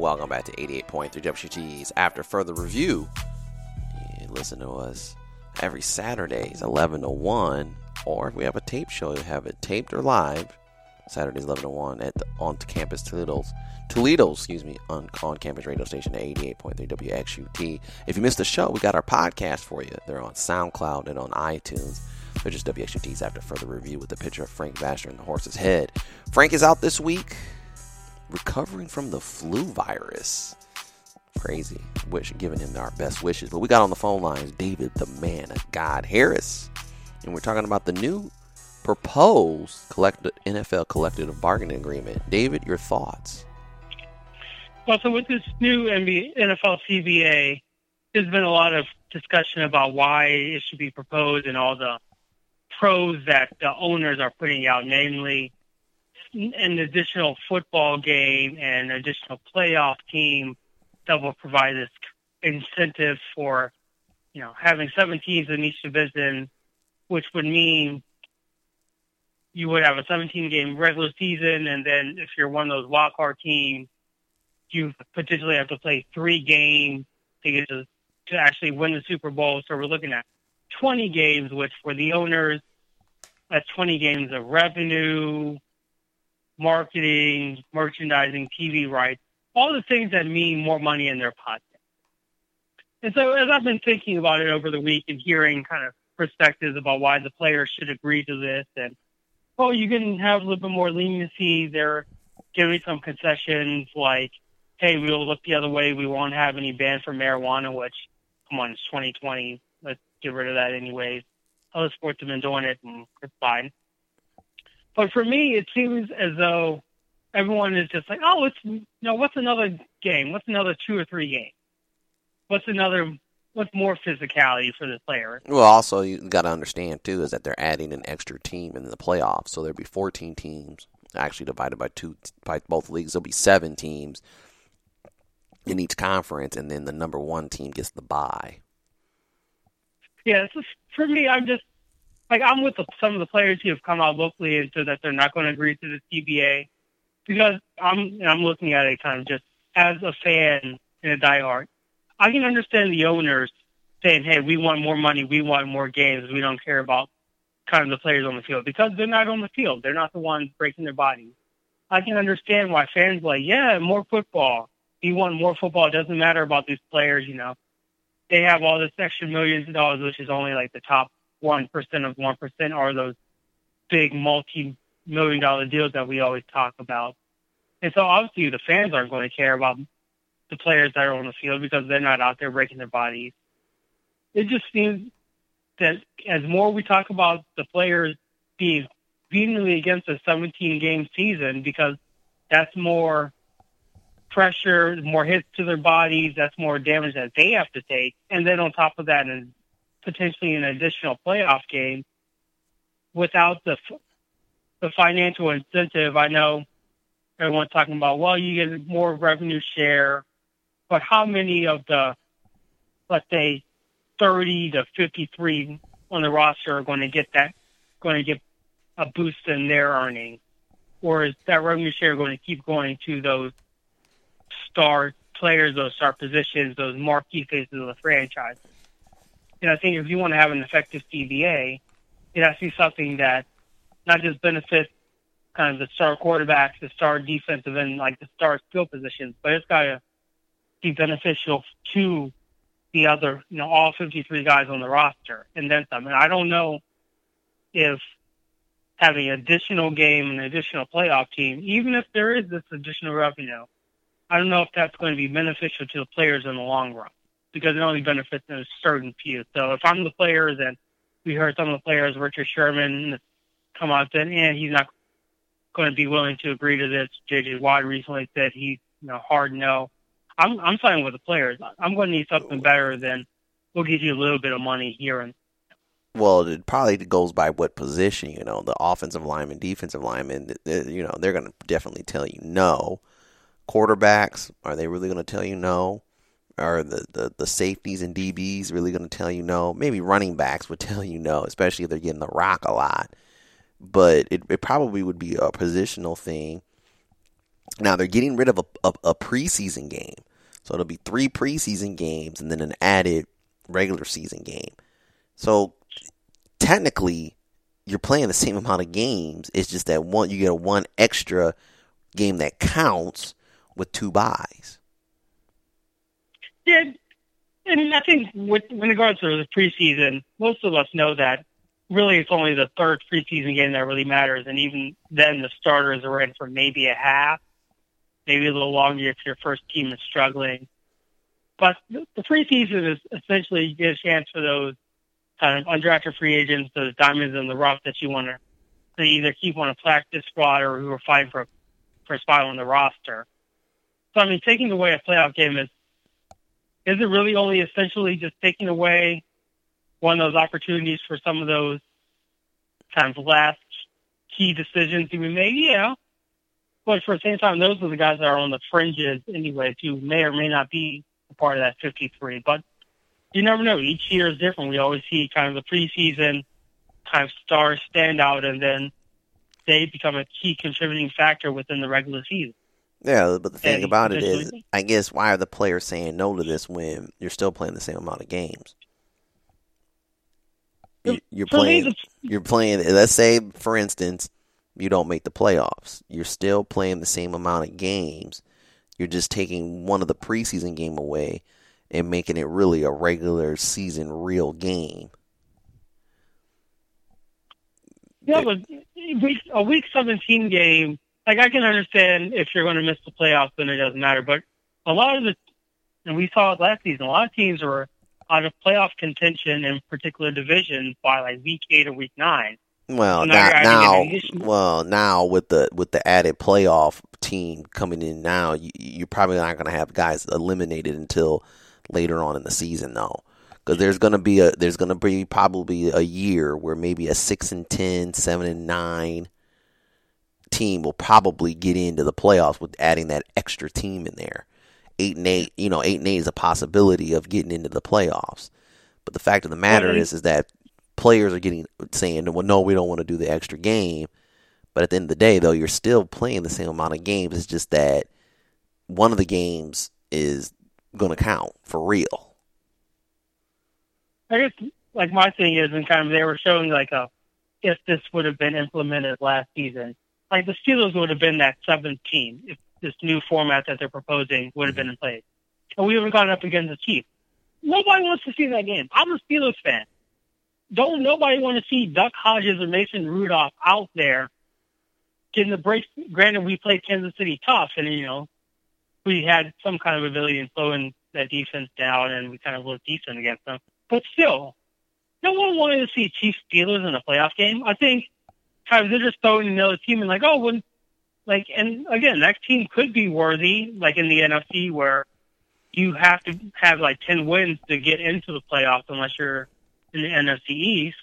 welcome back to 88.3 WXUT's After Further Review. You listen to us every Saturdays, 11 to 1, or if we have a tape show, we have it taped or live. Saturdays, 11 to 1 at the on campus Toledo's Toledo, excuse me, on on campus radio station at 88.3 WXUT. If you missed the show, we got our podcast for you. They're on SoundCloud and on iTunes. They're just WXUT's after further review with a picture of Frank Vasher and the horse's head. Frank is out this week, recovering from the flu virus. Crazy. Wish giving him our best wishes. But we got on the phone lines David the Man of God Harris. And we're talking about the new proposed NFL collective bargaining agreement. David, your thoughts? Well, so with this new NBA, NFL CBA, there's been a lot of discussion about why it should be proposed and all the pros that the owners are putting out, namely an additional football game and an additional playoff team that will provide this incentive for, you know, having seven teams in each division, which would mean you would have a 17 game regular season, and then if you're one of those wild card teams, you potentially have to play three games to get to, to actually win the Super Bowl. So we're looking at 20 games, which for the owners, that's 20 games of revenue, marketing, merchandising, TV rights, all the things that mean more money in their pocket. And so as I've been thinking about it over the week and hearing kind of perspectives about why the players should agree to this and, well, you can have a little bit more leniency. They're giving some concessions like hey, we'll look the other way. We won't have any ban for marijuana, which, come on, it's 2020. Let's get rid of that anyways. Other sports have been doing it, and it's fine. But for me, it seems as though everyone is just like, oh, it's you know, what's another game? What's another two or three games? What's another? What's more physicality for the player? Well, also you got to understand too is that they're adding an extra team in the playoffs, so there'll be 14 teams actually divided by two by both leagues. There'll be seven teams in each conference, and then the number one team gets the bye. Yeah, for me, I'm just like I'm with the, some of the players who have come out locally and said that they're not going to agree to the CBA because I'm I'm looking at it kind of just as a fan in a diehard. I can understand the owners saying, "Hey, we want more money, we want more games, we don't care about kind of the players on the field because they're not on the field, they're not the ones breaking their bodies." I can understand why fans like, "Yeah, more football." he won more football. It doesn't matter about these players, you know. They have all this extra millions of dollars, which is only like the top one percent of one percent are those big multi million dollar deals that we always talk about. And so obviously the fans aren't going to care about the players that are on the field because they're not out there breaking their bodies. It just seems that as more we talk about the players being vehemently against a 17 game season because that's more pressure, more hits to their bodies, that's more damage that they have to take. And then on top of that, and potentially an additional playoff game without the the financial incentive. I know everyone's talking about, well, you get more revenue share, but how many of the, let's say, 30 to 53 on the roster are going to get that, going to get a boost in their earnings? Or is that revenue share going to keep going to those star players, those star positions, those marquee faces of the franchise. And I think if you want to have an effective CBA, it has to be something that not just benefits kind of the star quarterbacks, the star defensive and like the star skill positions, but it's got to be beneficial to the other, you know, all 53 guys on the roster and then some. And I don't know if having an additional game, an additional playoff team, even if there is this additional revenue, I don't know if that's going to be beneficial to the players in the long run because it only benefits a certain few. So if I'm the players and we heard some of the players, Richard Sherman, come out and said, "Yeah, he's not going to be willing to agree to this." J.J. Watt recently said he's you know hard no. I'm I'm siding with the players. I'm going to need something better than we'll give you a little bit of money here and. Well, it probably goes by what position, you know, the offensive lineman, defensive lineman, you know, they're going to definitely tell you no. Quarterbacks, are they really going to tell you no? Are the, the, the safeties and DBs really going to tell you no? Maybe running backs would tell you no, especially if they're getting the rock a lot. But it, it probably would be a positional thing. Now, they're getting rid of a, a, a preseason game. So it'll be three preseason games and then an added regular season game. So technically, you're playing the same amount of games. It's just that one you get a one extra game that counts with two byes. Yeah, and I think with, in regards to the preseason, most of us know that really it's only the third preseason game that really matters, and even then the starters are in for maybe a half, maybe a little longer if your first team is struggling. But the preseason is essentially you get a chance for those kind of undrafted free agents, those diamonds in the rough that you want to, to either keep on a practice squad or who are fighting for for a spot on the roster. So I mean, taking away a playoff game is is it really only essentially just taking away one of those opportunities for some of those kind of last key decisions to be made? Yeah. But for the same time, those are the guys that are on the fringes anyway, who may or may not be a part of that 53. But you never know. Each year is different. We always see kind of the preseason kind of stars stand out, and then they become a key contributing factor within the regular season. Yeah, but the thing about it is, I guess, why are the players saying no to this when you're still playing the same amount of games? You're playing. You're playing. Let's say, for instance, you don't make the playoffs. You're still playing the same amount of games. You're just taking one of the preseason game away and making it really a regular season real game. Yeah, but a week 17 game like I can understand if you're going to miss the playoffs, then it doesn't matter. But a lot of the, and we saw it last season, a lot of teams were out of playoff contention in particular divisions by like week eight or week nine. Well, so now, now well, now with the with the added playoff team coming in now, you, you're probably not going to have guys eliminated until later on in the season, though because there's gonna be a there's gonna be probably a year where maybe a six and ten, seven and nine team will probably get into the playoffs with adding that extra team in there. Eight and eight, you know, eight and eight is a possibility of getting into the playoffs. But the fact of the matter is, is that players are getting saying, "Well, no, we don't want to do the extra game." But at the end of the day, though, you're still playing the same amount of games. It's just that one of the games is going to count for real. I guess, like my thing is, and kind of they were showing like a if this would have been implemented last season, like the Steelers would have been that seventh team if this new format that they're proposing would have been in place. And we haven't gone up against the Chiefs. Nobody wants to see that game. I'm a Steelers fan. Don't nobody want to see Duck Hodges or Mason Rudolph out there getting the breaks. Granted, we played Kansas City tough, and you know we had some kind of ability in slowing that defense down, and we kind of looked decent against them. But still, no one wanted to see Chiefs Steelers in a playoff game. I think times they're just throwing another team and like, oh, when, like, and again, that team could be worthy, like in the NFC where you have to have like 10 wins to get into the playoffs unless you're in the NFC East.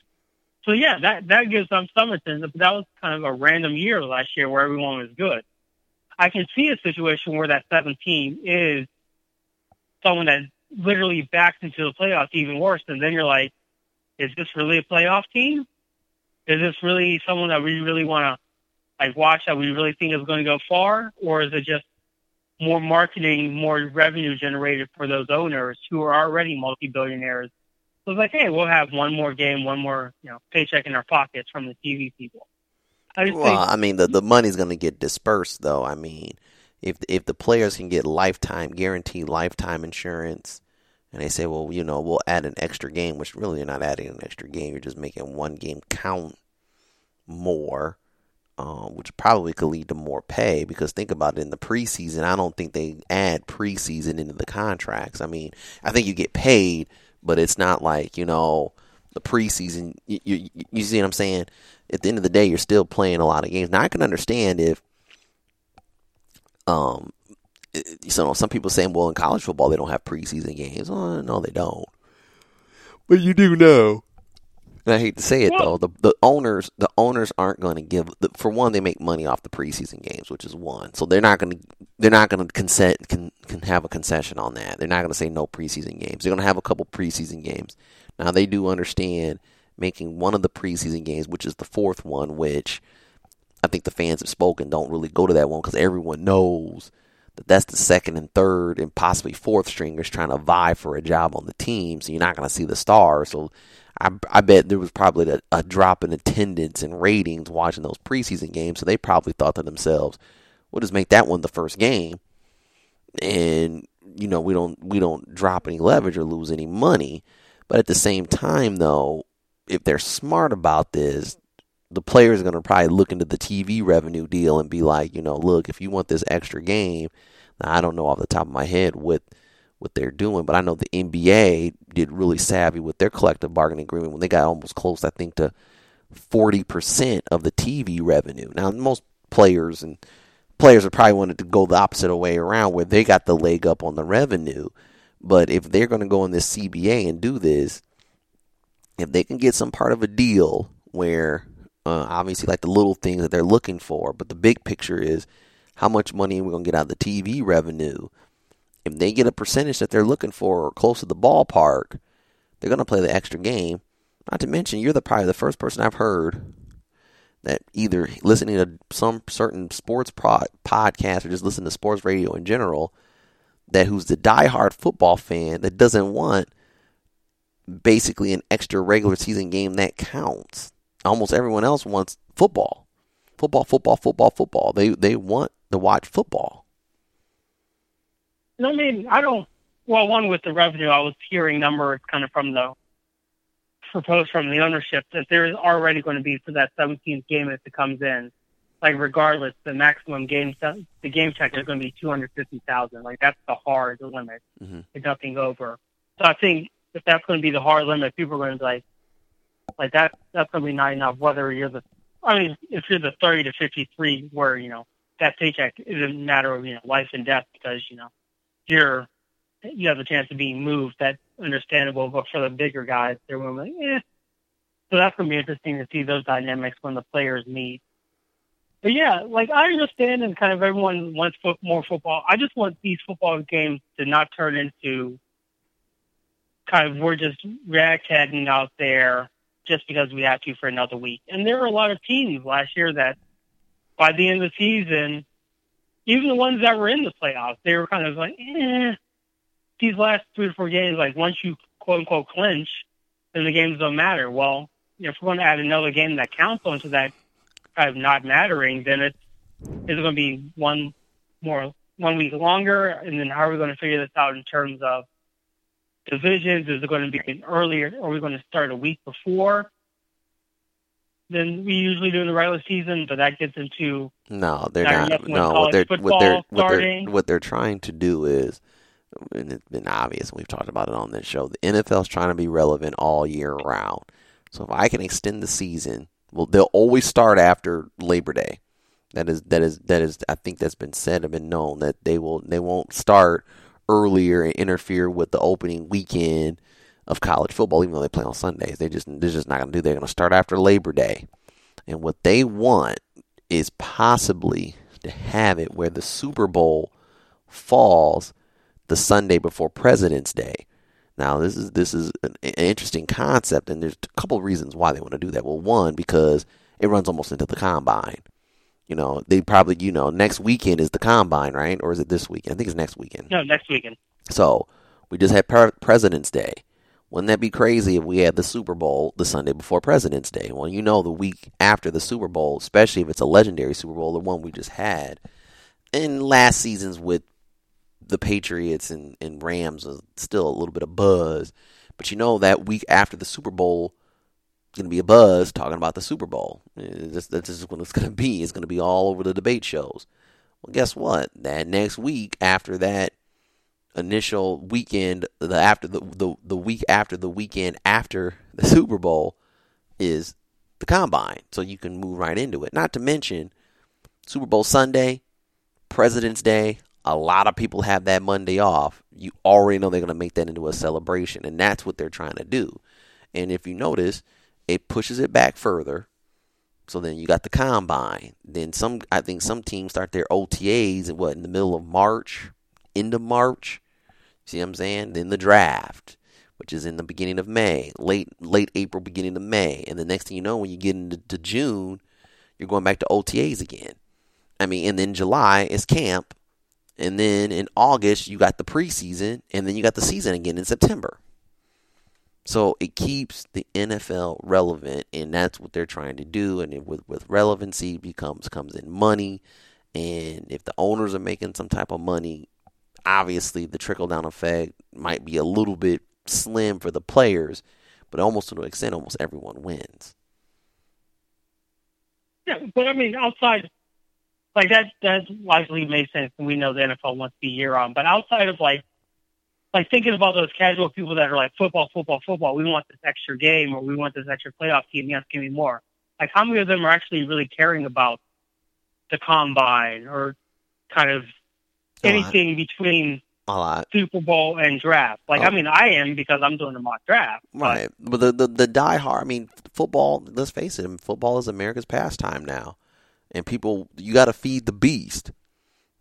So yeah, that, that gives them some incentive, but that was kind of a random year last year where everyone was good. I can see a situation where that seventh team is someone that literally backs into the playoffs even worse, and then you're like, is this really a playoff team? Is this really someone that we really want to like watch that we really think is going to go far, or is it just more marketing, more revenue generated for those owners who are already multi-billionaires? So it's like, hey, we'll have one more game, one more you know paycheck in our pockets from the TV people. I well, think, I mean, the the money's going to get dispersed, though. I mean, if if the players can get lifetime guaranteed lifetime insurance, and they say, well, you know, we'll add an extra game, which really you're not adding an extra game. You're just making one game count more, um, which probably could lead to more pay. Because think about it, in the preseason, I don't think they add preseason into the contracts. I mean, I think you get paid, but it's not like you know the preseason. You, you, you see what I'm saying? At the end of the day, you're still playing a lot of games. Now I can understand if um so some people saying, well, in college football they don't have preseason games. Oh, no, they don't. But you do know. And I hate to say it though, the the owners the owners aren't going to give. The, for one, they make money off the preseason games, which is one. So they're not going to they're not going to consent can can have a concession on that. They're not going to say no preseason games. They're going to have a couple preseason games. Now they do understand making one of the preseason games, which is the fourth one, which I think the fans have spoken. Don't really go to that one because everyone knows that that's the second and third and possibly fourth stringers trying to vie for a job on the team. So you're not going to see the stars. So I, I bet there was probably a, a, drop in attendance and ratings watching those preseason games. So they probably thought to themselves, "We'll just make that one the first game, and you know we don't we don't drop any leverage or lose any money." But at the same time, though, if they're smart about this, the players are going to probably look into the TV revenue deal and be like, you know, look, if you want this extra game, now I don't know off the top of my head what what they're doing, but I know the NBA did really savvy with their collective bargaining agreement when they got almost close, I think, to forty percent of the TV revenue. Now, most players and players are probably wanted to go the opposite way around, where they got the leg up on the revenue. But if they're going to go in this CBA and do this, if they can get some part of a deal where uh, obviously like the little things that they're looking for, but the big picture is how much money we're we going to get out of the TV revenue. If they get a percentage that they're looking for or close to the ballpark, they're going to play the extra game. Not to mention, you're the probably the first person I've heard that either listening to some certain sports pro- podcast or just listening to sports radio in general, that who's the diehard football fan that doesn't want basically an extra regular season game that counts almost everyone else wants football. Football, football, football, football. They they want to watch football. I mean, I don't. Well, one with the revenue, I was hearing numbers kind of from the proposed from the ownership that there is already going to be for that 17th game if it comes in. Like regardless, the maximum game the game check is going to be 250,000. Like that's the hard limit. Mm-hmm. If nothing over. So I think if that's going to be the hard limit, people are going to be like, like that, that's gonna be not enough. Whether you're the, I mean, if you're the 30 to 53, where you know that paycheck is a matter of you know life and death because you know you're you have the chance of being moved. That's understandable. But for the bigger guys, they're going like, eh. So that's gonna be interesting to see those dynamics when the players meet. But yeah, like I understand and kind of everyone wants fo- more football. I just want these football games to not turn into kind of we're just ragtagging out there just because we have to for another week. And there were a lot of teams last year that by the end of the season, even the ones that were in the playoffs, they were kind of like, eh, these last three or four games, like once you quote unquote clinch, then the games don't matter. Well, if we're going to add another game that counts onto that kind of not mattering, then it's, it's going to be one more, one week longer. And then how are we going to figure this out in terms of divisions? Is it going to be earlier? Are we going to start a week before than we usually do in the regular season? But that gets into no, they're not. No, what they're what they're what they're what they're trying to do is, and it's been obvious. We've talked about it on this show. The NFL is trying to be relevant all year round. So if I can extend the season, well, they'll always start after Labor Day. That is that is that is. I think that's been said and been known that they will they won't start earlier and interfere with the opening weekend of college football, even though they play on Sundays. They just they're just not going to do. They're going to start after Labor Day, and what they want is possibly to have it where the Super Bowl falls the Sunday before President's Day. Now, this is this is an, an interesting concept, and there's a couple reasons why they want to do that. Well, one because it runs almost into the combine. You know, they probably, you know, next weekend is the combine, right? Or is it this weekend? I think it's next weekend. No, next weekend. So we just had President's Day. Wouldn't that be crazy if we had the Super Bowl the Sunday before President's Day? Well, you know, the week after the Super Bowl, especially if it's a legendary Super Bowl, the one we just had, in last seasons with the Patriots and, and Rams was still a little bit of buzz. But you know, that week after the Super Bowl, going to be a buzz talking about the Super Bowl. Uh, that's, that's just what it's going to be. It's going to be all over the debate shows. Well, guess what? That next week after that initial weekend, the after the, the the week after the weekend after the Super Bowl is the combine, so you can move right into it. Not to mention Super Bowl Sunday, President's Day. A lot of people have that Monday off. You already know they're going to make that into a celebration, and that's what they're trying to do. And if you notice, it pushes it back further. So then you got the combine. Then some, I think some teams start their OTAs in what in the middle of March, end of March. See what I'm saying? Then the draft, which is in the beginning of May, late late April, beginning of May, and the next thing you know, when you get into June, you're going back to OTAs again. I mean, and then July is camp, and then in August you got the preseason, and then you got the season again in September. So it keeps the NFL relevant, and that's what they're trying to do. And with with relevancy becomes comes in money, and if the owners are making some type of money, obviously the trickle down effect might be a little bit slim for the players, but almost to an extent, almost everyone wins. Yeah, but I mean, outside like that, that largely makes sense, and we know the NFL wants to be year on. But outside of like like thinking about those casual people that are like football, football, football. We want this extra game, or we want this extra playoff team. Yes, give me more. Like how many of them are actually really caring about the combine or kind of anything between a lot. Super Bowl and draft. Like, Oh. I mean, I am because I'm doing a mock draft. Right, but the the the die hard. I mean, football. Let's face it, football is America's pastime now, and people you got to feed the beast.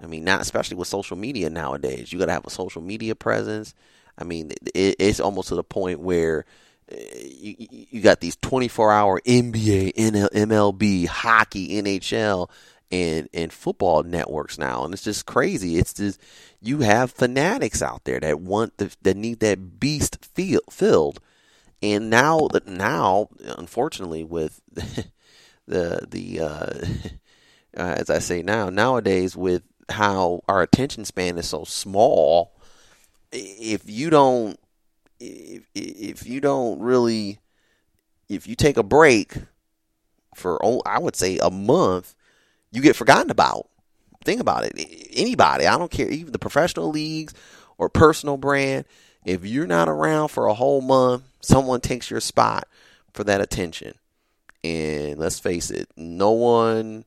I mean, not especially with social media nowadays. You got to have a social media presence. I mean, it, it's almost to the point where uh, you, you got these 24 hour NBA, NL, MLB, hockey, NHL, and and football networks now, and it's just crazy. It's just you have fanatics out there that want the, that need that beast feel, filled, and now now, unfortunately, with the the uh, uh, as I say now nowadays with how our attention span is so small, if you don't if if you don't really if you take a break for I would say a month, you get forgotten about. Think about it. Anybody, I don't care, even the professional leagues or personal brand, if you're not around for a whole month, someone takes your spot for that attention. And let's face it, no one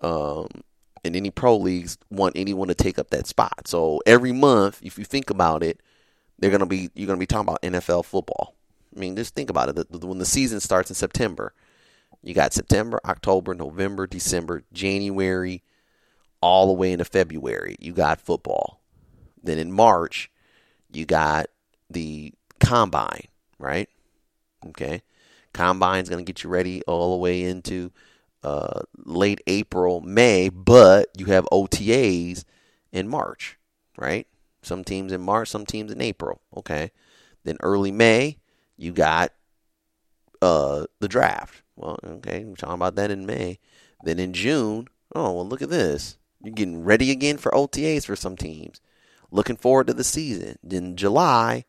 um, in any pro leagues want anyone to take up that spot. So every month, if you think about it, they're gonna be you're gonna be talking about NFL football. I mean, just think about it. When the season starts in September, you got September, October, November, December, January, all the way into February. You got football. Then in March, you got the combine, right? Okay, combine's gonna get you ready all the way into uh, late April, May, but you have OTAs in March, right? Some teams in March, some teams in April. Okay. Then early May, you got uh, the draft. Well, okay, we're talking about that in May. Then in June, oh, well, look at this. You're getting ready again for OTAs for some teams. Looking forward to the season. Then July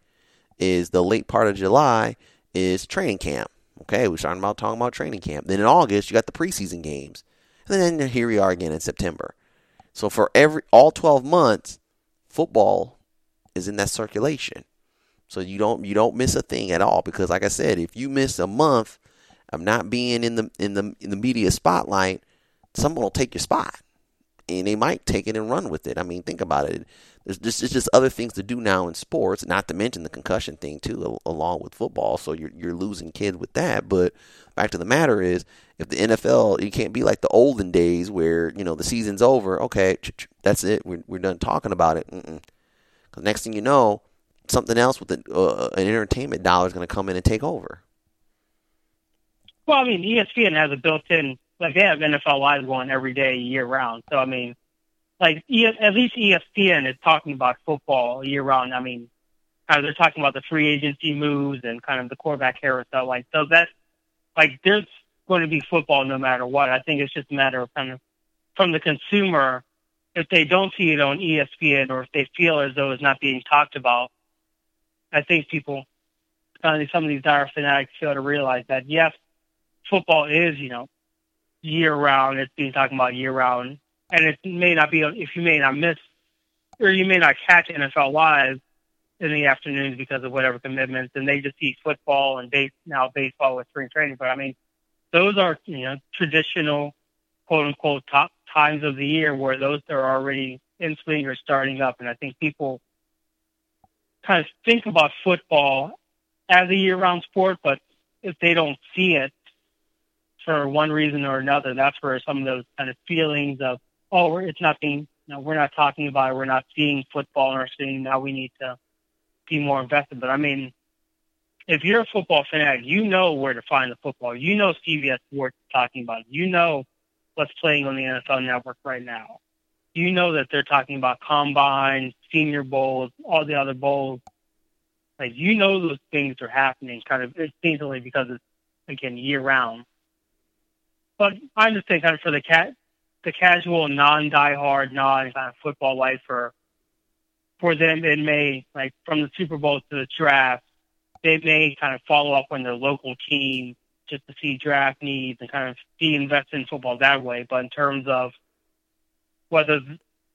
is the late part of July is training camp. Okay, we're talking about talking about training camp. Then in August, you got the preseason games, and then here we are again in September. So for every all twelve months, football is in that circulation. So you don't you don't miss a thing at all because, like I said, if you miss a month of not being in the in the in the media spotlight, someone will take your spot, and they might take it and run with it. I mean, think about it. There's just there's just other things to do now in sports, not to mention the concussion thing too, along with football. So you're you're losing kids with that. But back to the matter is, if the NFL, you can't be like the olden days where you know the season's over. Okay, that's it. We're we're done talking about it. Because next thing you know, something else with an, uh, an entertainment dollar is going to come in and take over. Well, I mean, ESPN has a built-in, like they have NFL Live going every day, year round. So I mean, like at least ESPN is talking about football year round. I mean, uh, they're talking about the free agency moves and kind of the quarterback carousel. Like so that, like there's going to be football no matter what. I think it's just a matter of kind of from the consumer. If they don't see it on ESPN or if they feel as though it's not being talked about, I think people, uh, some of these dire fanatics fail to realize that yes, football is, you know, year round. It's being talked about year round, and it may not be if you may not miss or you may not catch NFL live in the afternoons because of whatever commitments, and they just see football and base now baseball with spring training. But I mean, those are you know traditional quote unquote top times of the year where those are already in swing or starting up, and I think people kind of think about football as a year-round sport, but if they don't see it for one reason or another, that's where some of those kind of feelings of, oh, it's not being, you know, we're not talking about it, we're not seeing football in our city, now we need to be more invested. But I mean, if you're a football fanatic, you know where to find the football. You know CBS Sports is talking about it. You know what's playing on the NFL Network right now. You know that they're talking about combine, senior bowls, all the other bowls. Like you know those things are happening kind of instinctively because it's again year round. But I understand kind of for the cat the casual non diehard, non kind of football lifer for them it may like from the Super Bowl to the draft, they may kind of follow up on their local team just to see draft needs and kind of be invested in football that way. But in terms of whether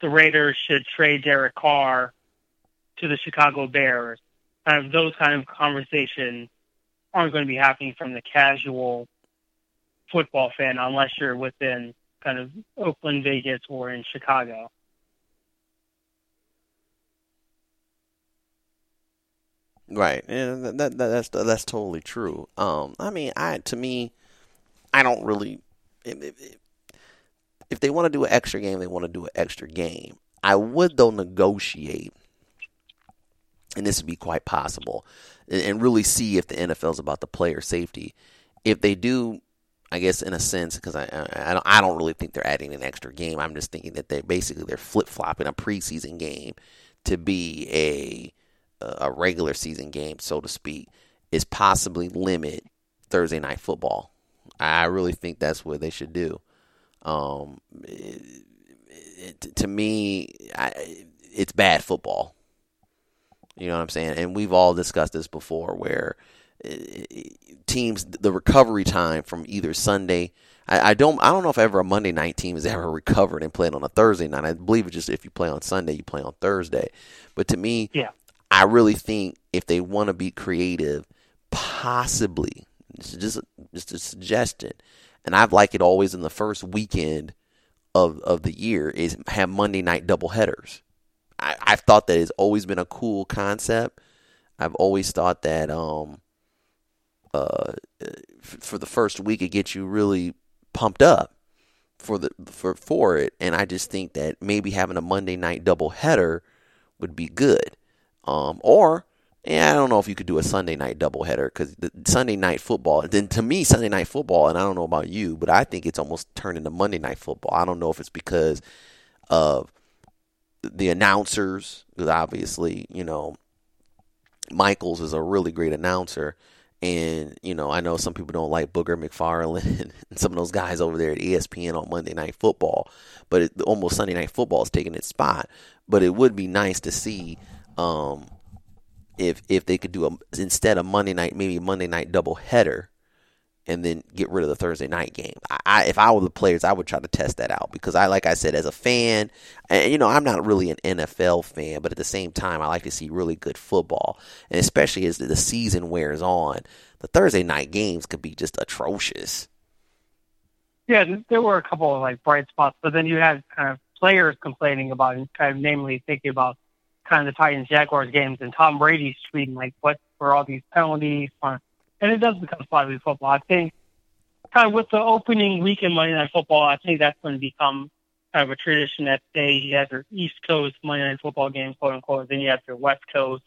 the Raiders should trade Derek Carr to the Chicago Bears, kind of those kind of conversations aren't going to be happening from the casual football fan unless you're within kind of Oakland, Vegas, or in Chicago. Right, and that, that, that's that's totally true. Um, I mean, I to me, I don't really. If, if they want to do an extra game, they want to do an extra game. I would though negotiate, and this would be quite possible, and, and really see if the NFL is about the player safety. If they do, I guess in a sense, because I I, I don't, I don't really think they're adding an extra game. I'm just thinking that they basically they're flip flopping a preseason game to be a a regular season game, so to speak, is possibly limit Thursday night football. I really think that's what they should do. Um, it, it, to me, I, it's bad football. You know what I'm saying? And we've all discussed this before, where teams the recovery time from either Sunday. I, I, don't I don't know if ever a Monday night team has ever recovered and played on a Thursday night. I believe it's just if you play on Sunday, you play on Thursday. But to me, yeah. I really think if they want to be creative, possibly just just a suggestion, and I've like it always in the first weekend of of the year is have Monday night double headers. I, I've thought that it's always been a cool concept. I've always thought that um uh for the first week it gets you really pumped up for the for for it, and I just think that maybe having a Monday night double header would be good. Um, or yeah, I don't know if you could do a Sunday night doubleheader because the Sunday night football. Then to me, Sunday night football, and I don't know about you, but I think it's almost turned into Monday night football. I don't know if it's because of the announcers, because obviously, you know, Michaels is a really great announcer. And, you know, I know some people don't like Booger McFarland and some of those guys over there at ESPN on Monday Night Football, but it, almost Sunday Night Football is taking its spot. But it would be nice to see um, if if they could do a instead of Monday night, maybe Monday night double header, and then get rid of the Thursday night game. I, I, if I were the players, I would try to test that out because I, like I said, as a fan, and, you know, I'm not really an NFL fan, but at the same time, I like to see really good football, and especially as the season wears on, the Thursday night games could be just atrocious. Yeah, there were a couple of like bright spots, but then you had kind of players complaining about, kind of namely thinking about kind of the Titans Jaguars games, and Tom Brady's tweeting like, "What for all these penalties?" And it does become slightly football. I think kind of with the opening weekend Monday Night Football, I think that's going to become kind of a tradition that day. You have your East Coast Monday Night Football game, quote unquote, then you have your West Coast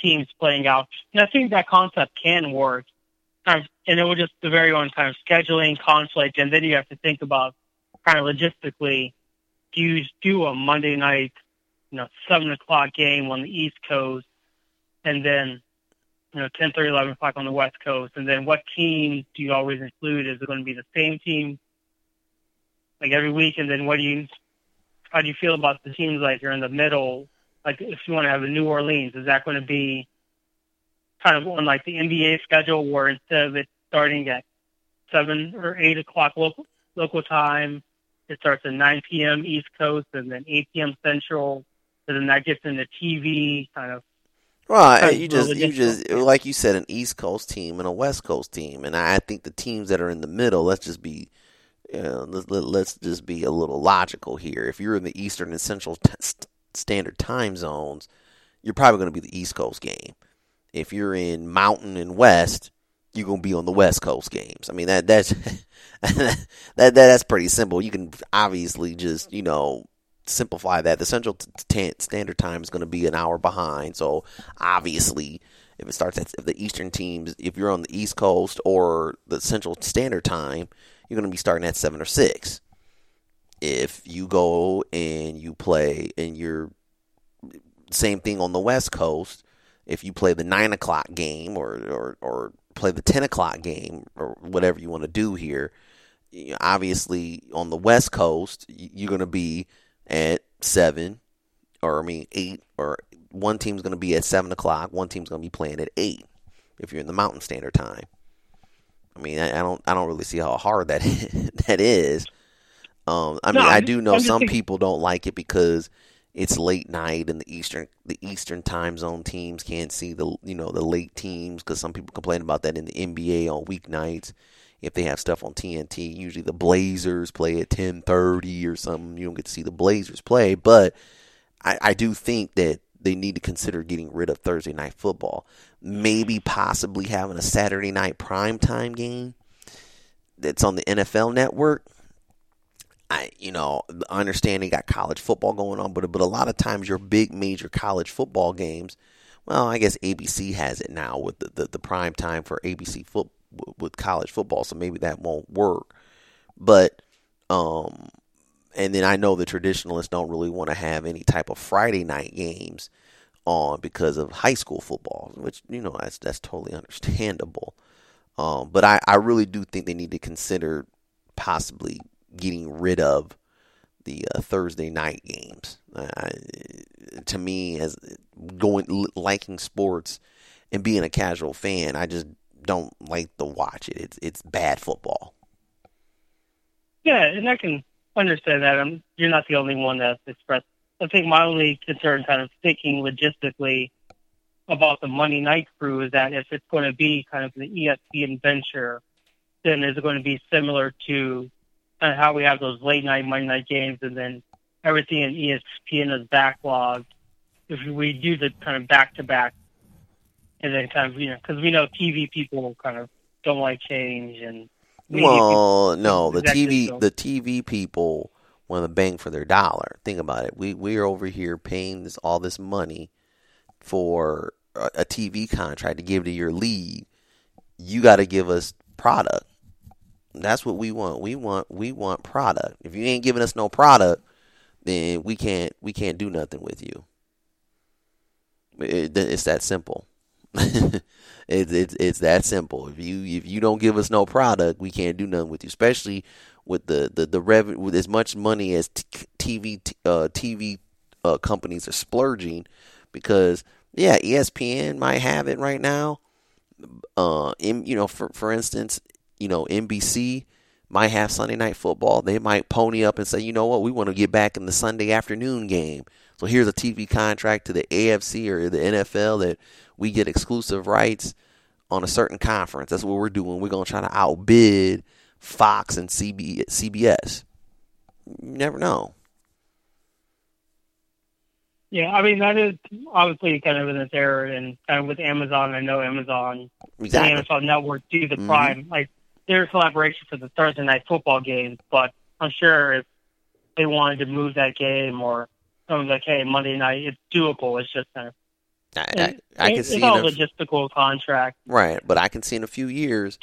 teams playing out. And I think that concept can work. Kind of, and it will just the very own kind of scheduling conflict, and then you have to think about kind of logistically, do you do a Monday night you know, seven o'clock game on the East Coast, and then you know, ten thirty, eleven o'clock on the West Coast, and then what teams do you always include? Is it going to be the same team like every week? And then what do you, how do you feel about the teams like you're in the middle? Like if you want to have a New Orleans, is that going to be kind of on like the NBA schedule where instead of it starting at seven or eight o'clock local local time, it starts at 9 p.m. East Coast and then 8 p.m. Central So then that gets into TV kind of. Of you just you just like you said, an East Coast team and a West Coast team, and I think the teams that are in the middle. Let's just be, you know, let, let's just be a little logical here. If you're in the Eastern and Central t- Standard Time zones, you're probably going to be the East Coast game. If you're in Mountain and West, you're going to be on the West Coast games. I mean that that's that, that that's pretty simple. You can obviously just you know simplify that. The Central t- t- Standard Time is going to be an hour behind, so obviously if it starts at if the Eastern teams, if you're on the East Coast or the Central Standard Time, you're going to be starting at seven or six. If you go and you play and you're same thing on the West Coast, if you play the nine o'clock game or or, or play the ten o'clock game or whatever you want to do here, obviously on the West Coast you're going to be at seven or I mean eight or one team's going to be at seven o'clock, one team's going to be playing at eight. If you're in the Mountain Standard Time, I mean I, I don't I don't really see how hard that that is. Um, I No, mean I do know some thinking- people don't like it because it's late night and the eastern the eastern time zone teams can't see the you know the late teams because some people complain about that in the NBA on weeknights if they have stuff on TNT usually the Blazers play at 10:30 or something. You don't get to see the Blazers play but I, I do think that they need to consider getting rid of Thursday night football. Maybe possibly having a Saturday night primetime game that's on the NFL network. I, you know, I understand they got college football going on, but but a lot of times your big major college football games, well, I guess ABC has it now with the the, the prime time for ABC foot with college football, so maybe that won't work. But um, and then I know the traditionalists don't really want to have any type of Friday night games on because of high school football, which you know that's that's totally understandable. Um, but I, I really do think they need to consider possibly getting rid of the uh, Thursday night games. To me, as going liking sports and being a casual fan, I just don't like to watch it. It's it's bad football. Yeah, and I can understand that. I'm, you're not the only one that's expressed. I think my only concern, kind of thinking logistically about the Monday night crew, is that if it's going to be kind of the ESPN venture, then is it going to be similar to kind of how we have those late night Monday night games, and then everything in ESPN is backlogged. If we do the kind of back to back, and then kind of you know, because we know TV people kind of don't like change, and Well, no, the TV the TV people want to bang for their dollar. Think about it. We we are over here paying this all this money for a, a TV contract to give to your league. You got to give us product. That's what we want. We want we want product. If you ain't giving us no product, then we can't we can't do nothing with you. It, it's that simple. It's it's it's that simple. If you if you don't give us no product, we can't do nothing with you. Especially with the the the revenue with as much money as t- TV t- uh, TV uh, companies are splurging, because yeah, ESPN might have it right now. Uh, in, you know, for for instance, you know NBC might have Sunday night football. They might pony up and say, you know what, we want to get back in the Sunday afternoon game. So here's a TV contract to the AFC or the NFL that we get exclusive rights on a certain conference. That's what we're doing. We're gonna try to outbid Fox and CB, CBS. You never know. Yeah, I mean that is obviously kind of in this era, and kind of with Amazon. I know Amazon, Exactly. the Amazon Network do the Mhm. Prime, like their collaboration for the Thursday night football game. But I'm sure if they wanted to move that game or something like, hey, Monday night, it's doable. It's just kind of I, I, I can it's, see all in a- logistical contract. Right, but I can see in a few years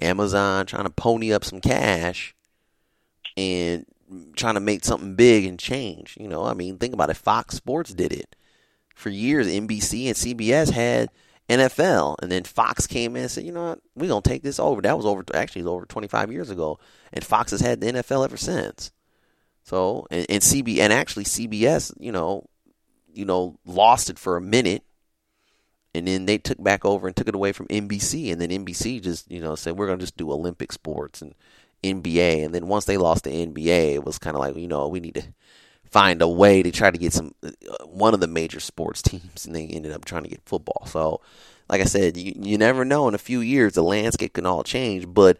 Amazon trying to pony up some cash and trying to make something big and change. You know, I mean, think about it. Fox Sports did it for years. NBC and CBS had NFL, and then Fox came in and said, "You know what? We're gonna take this over." That was over actually was over 25 years ago, and Fox has had the NFL ever since. So, and, and CB and actually CBS, you know, you know, lost it for a minute and then they took back over and took it away from NBC, and then NBC just you know said we're gonna just do Olympic sports and NBA, and then once they lost the NBA, it was kind of like you know we need to find a way to try to get some uh, one of the major sports teams, and they ended up trying to get football. So, like I said, you, you never know. In a few years, the landscape can all change. But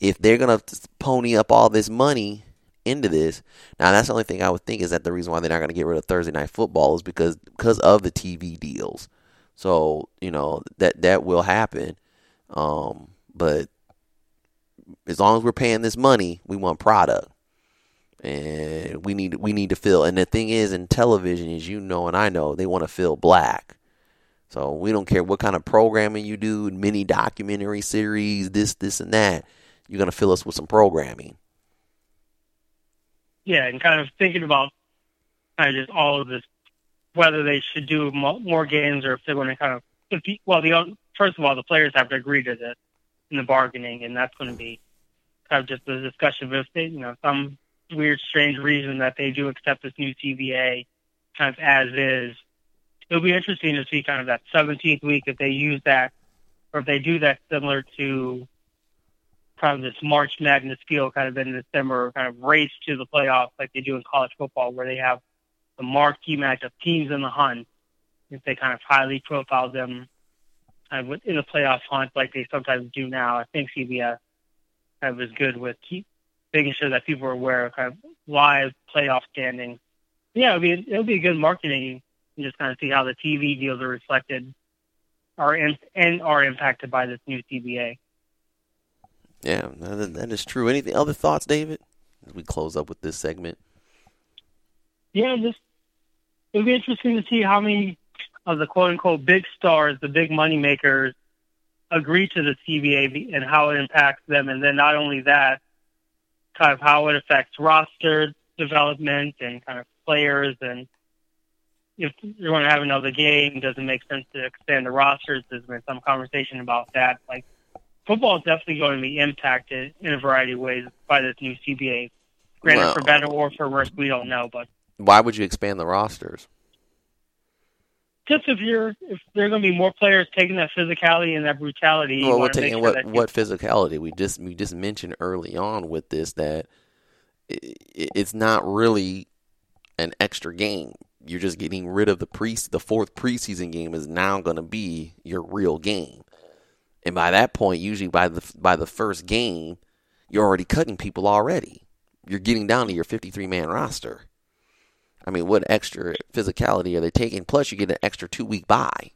if they're gonna pony up all this money into this, now that's the only thing I would think is that the reason why they're not gonna get rid of Thursday night football is because because of the TV deals. So you know that that will happen. Um, but as long as we're paying this money, we want product and we need we need to fill. And the thing is, in television, as you know and I know, they want to fill black. So we don't care what kind of programming you do, mini documentary series, this, this, and that. You're gonna fill us with some programming. Yeah, and kind of thinking about kind of just all of this, whether they should do more games or if they're going to kind of, if you, well, the first of all, the players have to agree to this in the bargaining, and that's going to be kind of just a discussion of if they, you know, some weird, strange reason that they do accept this new CBA kind of as is. It'll be interesting to see kind of that 17th week if they use that, or if they do that similar to kind of this March Madness feel kind of in December, kind of race to the playoffs like they do in college football, where they have the marquee matchup teams in the hunt. If they kind of highly profile them uh, kind of in the playoff hunt like they sometimes do now, I think CBS kind of is good with keep making sure that people are aware of kind of live playoff standings. Yeah, it'll be it'll be good marketing and just kind of see how the TV deals are reflected, are in, and are impacted by this new CBA. Yeah, that is true. Anything other thoughts, David? As we close up with this segment. Yeah, just it'll be interesting to see how many of the quote unquote big stars, the big money makers, agree to the CBA and how it impacts them. And then not only that, kind of how it affects roster development and kind of players and if you're going to have another game, does it make sense to expand the rosters? There's been some conversation about that. Like football is definitely going to be impacted in a variety of ways by this new CBA. Granted, well, for better or for worse, we don't know. But why would you expand the rosters? Just if you're if there are going to be more players taking that physicality and that brutality. Well, we're taking sure what what physicality? We just we just mentioned early on with this that it, it's not really an extra game. You're just getting rid of the pre the fourth preseason game is now going to be your real game. And by that point, usually by the by the first game, you're already cutting people already. You're getting down to your 53 man roster. I mean, what extra physicality are they taking? Plus, you get an extra two week bye.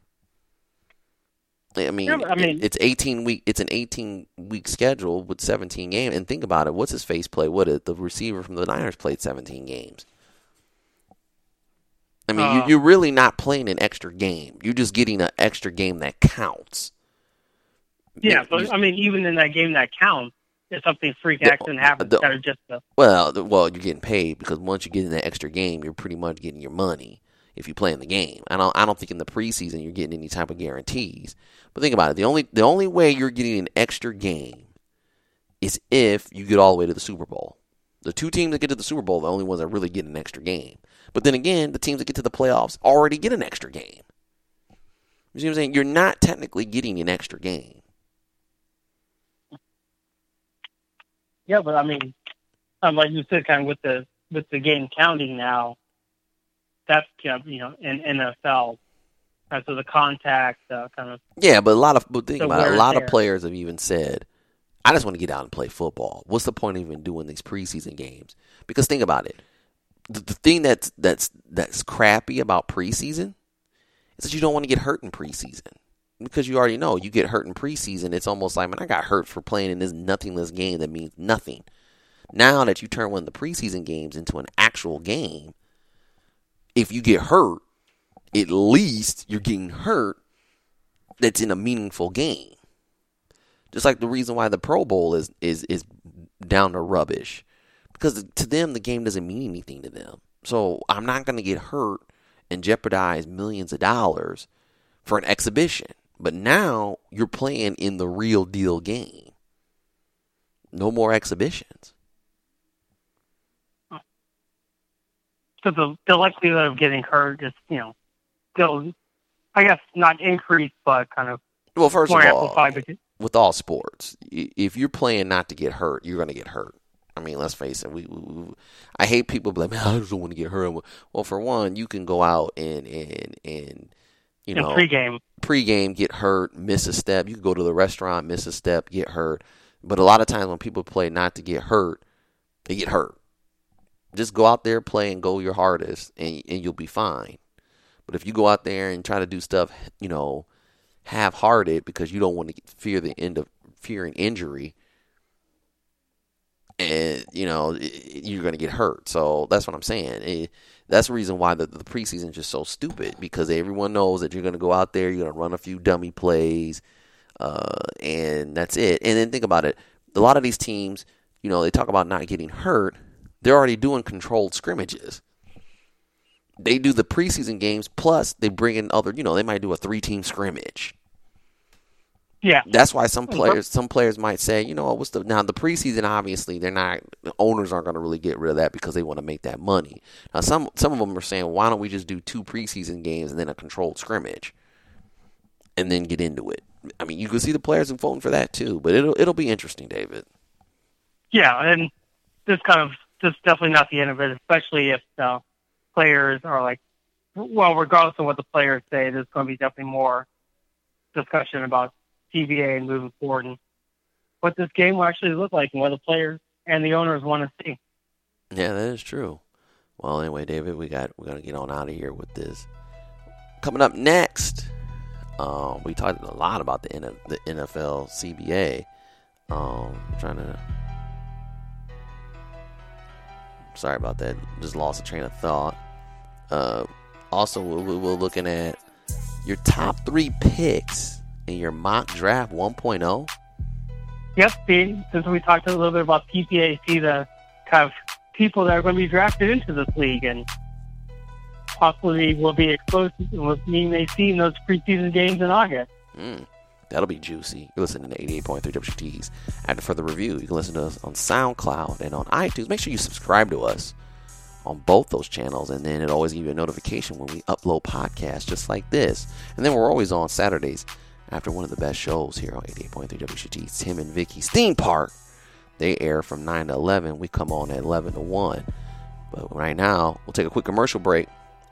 I mean, yeah, I mean, it's 18 week. It's an 18 week schedule with 17 games. And think about it. What's his face play? What it? The receiver from the Niners played 17 games. I mean, uh, you, are really not playing an extra game. You're just getting an extra game that counts. Yeah, but I mean, even in that game that counts, if something freak accident happens, the, kind of just the, well, the, well, you're getting paid because once you get in that extra game, you're pretty much getting your money if you play in the game. I don't, I don't think in the preseason you're getting any type of guarantees. But think about it: the only, the only way you're getting an extra game is if you get all the way to the Super Bowl. The two teams that get to the Super Bowl, are the only ones that really get an extra game. But then again, the teams that get to the playoffs already get an extra game. You see what I'm saying? You're not technically getting an extra game. Yeah, but I mean, um, like you said, kind of with the with the game counting now, that's you know in NFL. Right, so the contact uh, kind of yeah, but a lot of but think about it, a lot there. of players have even said, "I just want to get out and play football." What's the point of even doing these preseason games? Because think about it, the, the thing that's that's that's crappy about preseason is that you don't want to get hurt in preseason because you already know you get hurt in preseason. It's almost like, man, I got hurt for playing in this nothingless game that means nothing. Now that you turn one of the preseason games into an actual game, if you get hurt, at least you're getting hurt that's in a meaningful game. Just like the reason why the Pro Bowl is is is down to rubbish. Because to them the game doesn't mean anything to them. So I'm not gonna get hurt and jeopardize millions of dollars for an exhibition. But now you're playing in the real deal game. No more exhibitions. So the, the likelihood of getting hurt is, you know, still, I guess, not increased, but kind of well, first of all, with all sports, if you're playing not to get hurt, you're going to get hurt. I mean, let's face it. We, we, we I hate people like, man, I just don't want to get hurt. Well, for one, you can go out and and and you know pregame pregame get hurt, miss a step. You can go to the restaurant, miss a step, get hurt. But a lot of times when people play not to get hurt, they get hurt. Just go out there, play, and go your hardest, and and you'll be fine. But if you go out there and try to do stuff, you know, half-hearted because you don't want to fear the end of fearing injury, and you know you're going to get hurt. So that's what I'm saying. It, that's the reason why the, the preseason is just so stupid because everyone knows that you're going to go out there, you're going to run a few dummy plays, uh, and that's it. And then think about it: a lot of these teams, you know, they talk about not getting hurt. They're already doing controlled scrimmages. They do the preseason games plus they bring in other, you know, they might do a three-team scrimmage yeah, that's why some mm-hmm. players some players might say, you know, what's the now the preseason? Obviously, they're not the owners aren't going to really get rid of that because they want to make that money. Now, some some of them are saying, why don't we just do two preseason games and then a controlled scrimmage, and then get into it? I mean, you can see the players voting for that too, but it'll it'll be interesting, David. Yeah, and this kind of this is definitely not the end of it, especially if the players are like, well, regardless of what the players say, there's going to be definitely more discussion about CBA and moving forward and what this game will actually look like and what the players and the owners want to see. Yeah, that is true. Well, anyway, David, we got we're gonna get on out of here with this. Coming up next, um, we talked a lot about the the NFL CBA. Um, I'm trying to. Sorry about that. Just lost a train of thought. Uh, also, we're, we're looking at your top three picks in your mock draft 1.0? Yep. since we talked a little bit about PPA, see the kind of people that are going to be drafted into this league and possibly will be exposed to we may see in those preseason games in August. Mm, that'll be juicy. You're listening to 88.3 WXUT's. After further review, you can listen to us on SoundCloud and on iTunes. Make sure you subscribe to us on both those channels, and then it'll always give you a notification when we upload podcasts just like this. And then we're always on Saturdays after one of the best shows here on 88.3 WXUT, Tim and Vicky's Theme Park. They air from 9 to 11. We come on at 11 to 1. But right now, we'll take a quick commercial break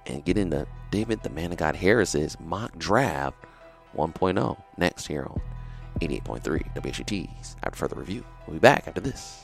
and get into David the Man of God Harris's mock draft 1.0 next here on 88.3 WXUT's. After further review, we'll be back after this.